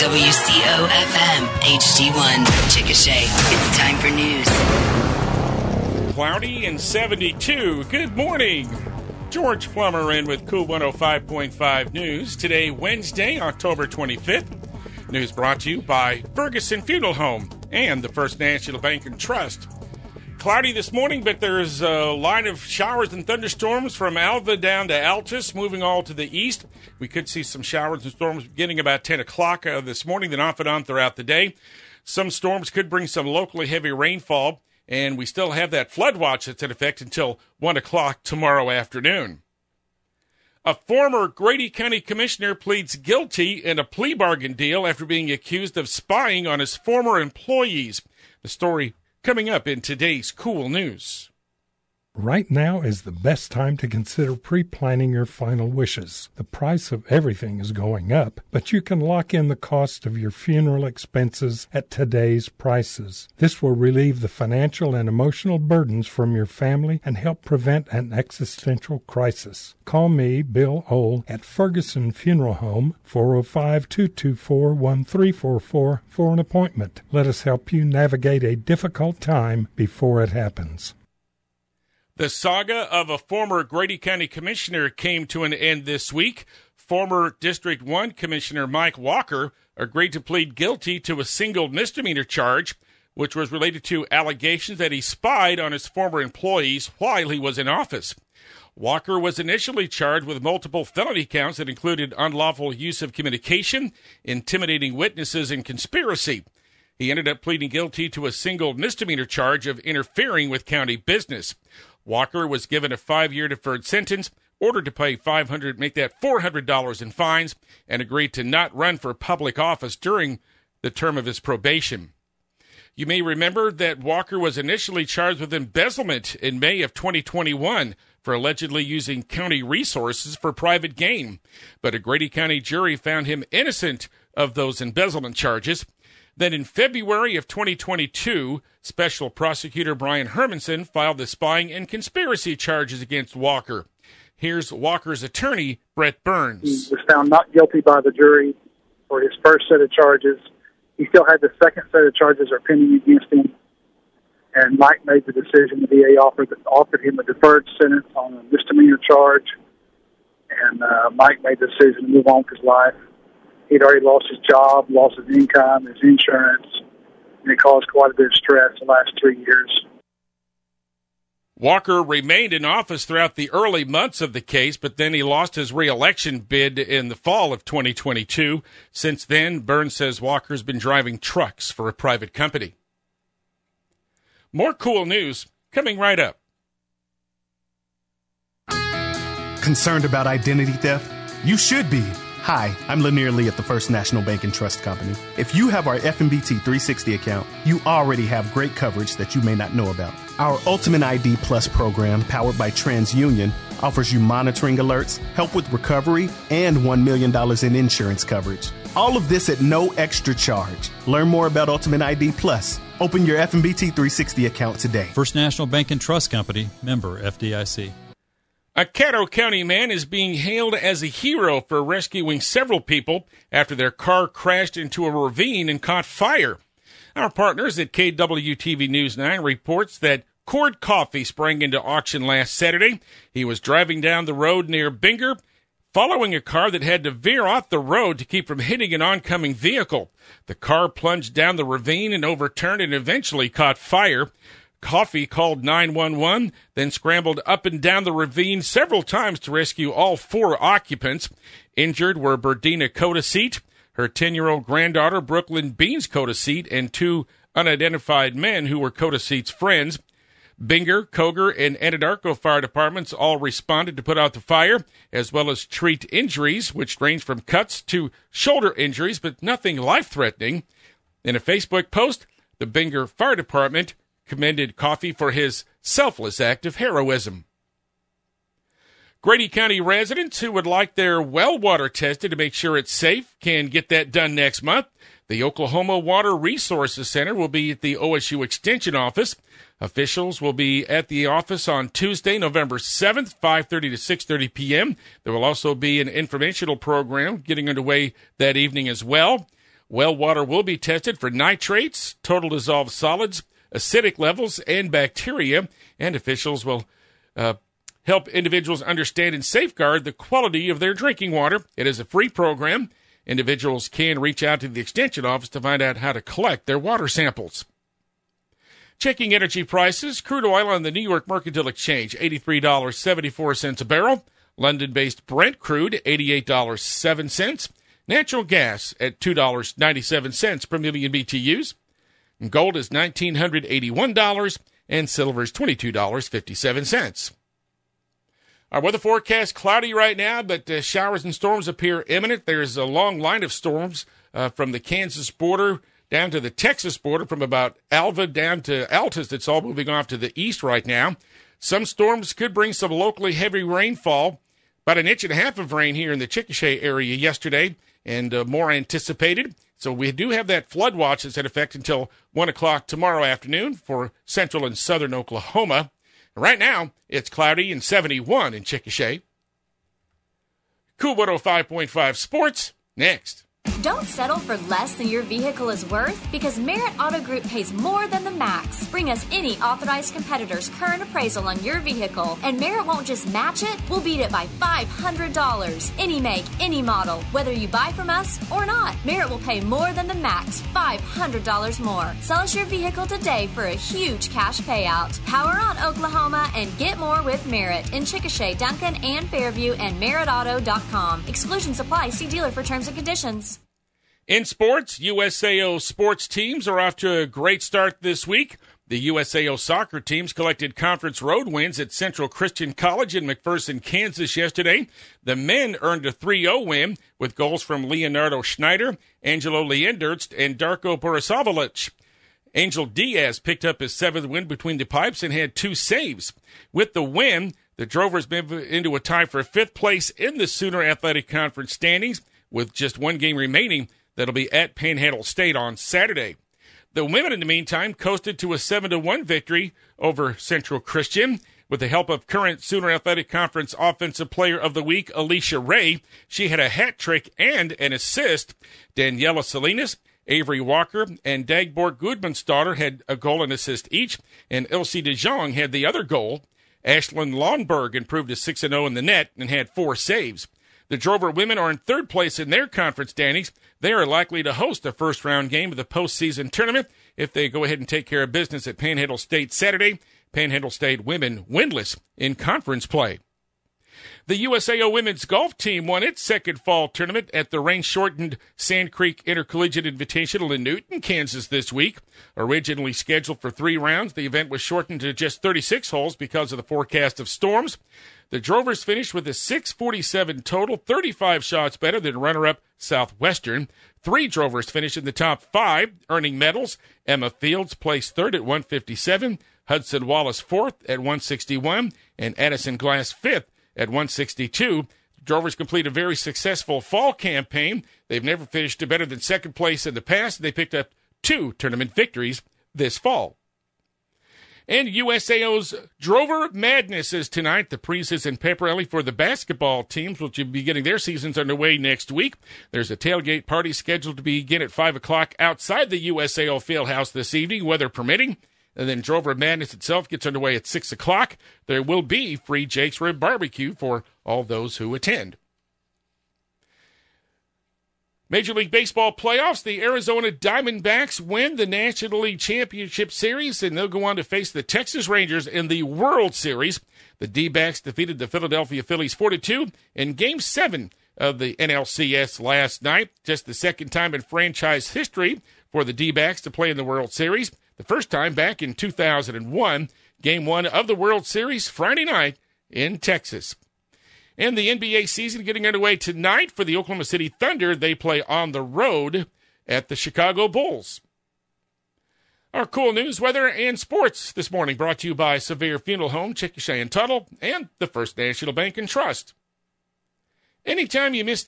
WCO FM HD1 Chickasha. It's time for news. Cloudy and 72. Good morning. George Plummer in with KOOL 105.5 News. Today, Wednesday, October 25th. News brought to you by Ferguson Funeral Home and the First National Bank and Trust. Cloudy this morning, but there's a line of showers and thunderstorms from Alva down to Altus, moving all to the east. We could see some showers and storms beginning about 10 o'clock uh, this morning, then off and on throughout the day. Some storms could bring some locally heavy rainfall, and we still have that flood watch that's in effect until 1 o'clock tomorrow afternoon. A former Grady County Commissioner pleads guilty in a plea bargain deal after being accused of spying on his former employees. The story Coming up in today's KOOL news. Right now is the best time to consider pre planning your final wishes. The price of everything is going up, but you can lock in the cost of your funeral expenses at today's prices. This will relieve the financial and emotional burdens from your family and help prevent an existential crisis. Call me, Bill Ohl, at Ferguson Funeral Home, 405 224 1344 for an appointment. Let us help you navigate a difficult time before it happens. The saga of a former Grady County Commissioner came to an end this week. Former District 1 Commissioner Mike Walker agreed to plead guilty to a single misdemeanor charge, which was related to allegations that he spied on his former employees while he was in office. Walker was initially charged with multiple felony counts that included unlawful use of communication, intimidating witnesses, and conspiracy. He ended up pleading guilty to a single misdemeanor charge of interfering with county business. Walker was given a five year deferred sentence, ordered to pay 500 make that $400 in fines, and agreed to not run for public office during the term of his probation. You may remember that Walker was initially charged with embezzlement in May of 2021 for allegedly using county resources for private gain, but a Grady County jury found him innocent of those embezzlement charges. Then in February of 2022, Special Prosecutor Brian Hermanson filed the spying and conspiracy charges against Walker. Here's Walker's attorney, Brett Burns. He was found not guilty by the jury for his first set of charges. He still had the second set of charges are pending against him. And Mike made the decision. The DA offered offered him a deferred sentence on a misdemeanor charge, and uh, Mike made the decision to move on with his life he'd already lost his job, lost his income, his insurance, and it caused quite a bit of stress the last three years. Walker remained in office throughout the early months of the case, but then he lost his reelection bid in the fall of 2022. Since then, Burns says Walker's been driving trucks for a private company. More KOOL news coming right up. Concerned about identity theft? You should be. Hi, I'm Lanier Lee at the First National Bank and Trust Company. If you have our FNBT 360 account, you already have great coverage that you may not know about. Our Ultimate ID Plus program, powered by TransUnion, offers you monitoring alerts, help with recovery, and $1 million in insurance coverage. All of this at no extra charge. Learn more about Ultimate ID Plus. Open your FNBT 360 account today. First National Bank and Trust Company, member FDIC. A Caddo County man is being hailed as a hero for rescuing several people after their car crashed into a ravine and caught fire. Our partners at KWTV News 9 reports that Cord Coffee sprang into auction last Saturday. He was driving down the road near Binger, following a car that had to veer off the road to keep from hitting an oncoming vehicle. The car plunged down the ravine and overturned and eventually caught fire. Coffee called 911, then scrambled up and down the ravine several times to rescue all four occupants. Injured were Berdina Cotaseat, her 10 year old granddaughter Brooklyn Beans Cotaseat, and two unidentified men who were Cotaseat's friends. Binger, Cogar, and Anadarko fire departments all responded to put out the fire, as well as treat injuries, which range from cuts to shoulder injuries, but nothing life threatening. In a Facebook post, the Binger Fire Department commended Coffee for his selfless act of heroism. Grady County residents who would like their well water tested to make sure it's safe can get that done next month. The Oklahoma Water Resources Center will be at the OSU Extension office. Officials will be at the office on Tuesday, November 7th, 5:30 to 6:30 p.m. There will also be an informational program getting underway that evening as well. Well water will be tested for nitrates, total dissolved solids, acidic levels, and bacteria, and officials will uh, help individuals understand and safeguard the quality of their drinking water. It is a free program. Individuals can reach out to the Extension office to find out how to collect their water samples. Checking energy prices, crude oil on the New York Mercantile Exchange, $83.74 a barrel. London based Brent crude, $88.07. Natural gas at $2.97 per million BTUs. Gold is $1,981 and silver is $22.57. Our weather forecast cloudy right now, but uh, showers and storms appear imminent. There's a long line of storms uh, from the Kansas border down to the Texas border, from about Alva down to Altus. That's all moving off to the east right now. Some storms could bring some locally heavy rainfall. About an inch and a half of rain here in the Chickasha area yesterday, and uh, more anticipated. So we do have that flood watch that's in effect until 1 o'clock tomorrow afternoon for central and southern Oklahoma. Right now, it's cloudy and 71 in Chickasha. KOOL 105.5 Sports, next. Don't settle for less than your vehicle is worth because Merit Auto Group pays more than the max. Bring us any authorized competitor's current appraisal on your vehicle, and Merit won't just match it, we'll beat it by $500. Any make, any model, whether you buy from us or not. Merit will pay more than the max, $500 more. Sell us your vehicle today for a huge cash payout. Power on Oklahoma and get more with Merit in Chickasha, Duncan, and Fairview and meritauto.com. Exclusions apply. See dealer for terms and conditions. In sports, USAO sports teams are off to a great start this week. The USAO soccer teams collected conference road wins at Central Christian College in McPherson, Kansas yesterday. The men earned a 3-0 win with goals from Leonardo Schneider, Angelo Leandertz, and Darko Borisavlich. Angel Diaz picked up his seventh win between the pipes and had two saves. With the win, the Drovers move into a tie for fifth place in the Sooner Athletic Conference standings with just one game remaining that'll be at Panhandle State on Saturday. The women, in the meantime, coasted to a 7 to 1 victory over Central Christian. With the help of current Sooner Athletic Conference Offensive Player of the Week, Alicia Ray, she had a hat trick and an assist. Daniela Salinas, Avery Walker, and Dagborg daughter had a goal and assist each, and Elsie De Jong had the other goal. Ashlyn Longberg improved to 6 0 in the net and had four saves. The Drover women are in third place in their conference standings. They are likely to host a first round game of the postseason tournament if they go ahead and take care of business at Panhandle State Saturday. Panhandle State women winless in conference play. The USAO women's golf team won its second fall tournament at the rain shortened Sand Creek Intercollegiate Invitational in Newton, Kansas this week. Originally scheduled for three rounds, the event was shortened to just 36 holes because of the forecast of storms. The Drovers finished with a 647 total, 35 shots better than runner up Southwestern. Three Drovers finished in the top five, earning medals. Emma Fields placed third at 157, Hudson Wallace fourth at 161, and Addison Glass fifth at 162. Drovers complete a very successful fall campaign. They've never finished better than second place in the past. They picked up two tournament victories this fall. And USAO's Drover Madness is tonight. The preseason pep rally for the basketball teams, which will be getting their seasons underway next week. There's a tailgate party scheduled to begin at 5 o'clock outside the USAO Fieldhouse this evening, weather permitting. And then Drover Madness itself gets underway at 6 o'clock. There will be free Jake's Rib Barbecue for all those who attend. Major League Baseball playoffs, the Arizona Diamondbacks win the National League Championship Series, and they'll go on to face the Texas Rangers in the World Series. The D backs defeated the Philadelphia Phillies 4 2 in Game 7 of the NLCS last night. Just the second time in franchise history for the D backs to play in the World Series. The first time back in 2001, Game 1 of the World Series, Friday night in Texas. And the NBA season getting underway tonight for the Oklahoma City Thunder. They play on the road at the Chicago Bulls. Our KOOL news, weather, and sports this morning brought to you by Severe Funeral Home, Chickasha and Tuttle, and the First National Bank and Trust. Anytime you miss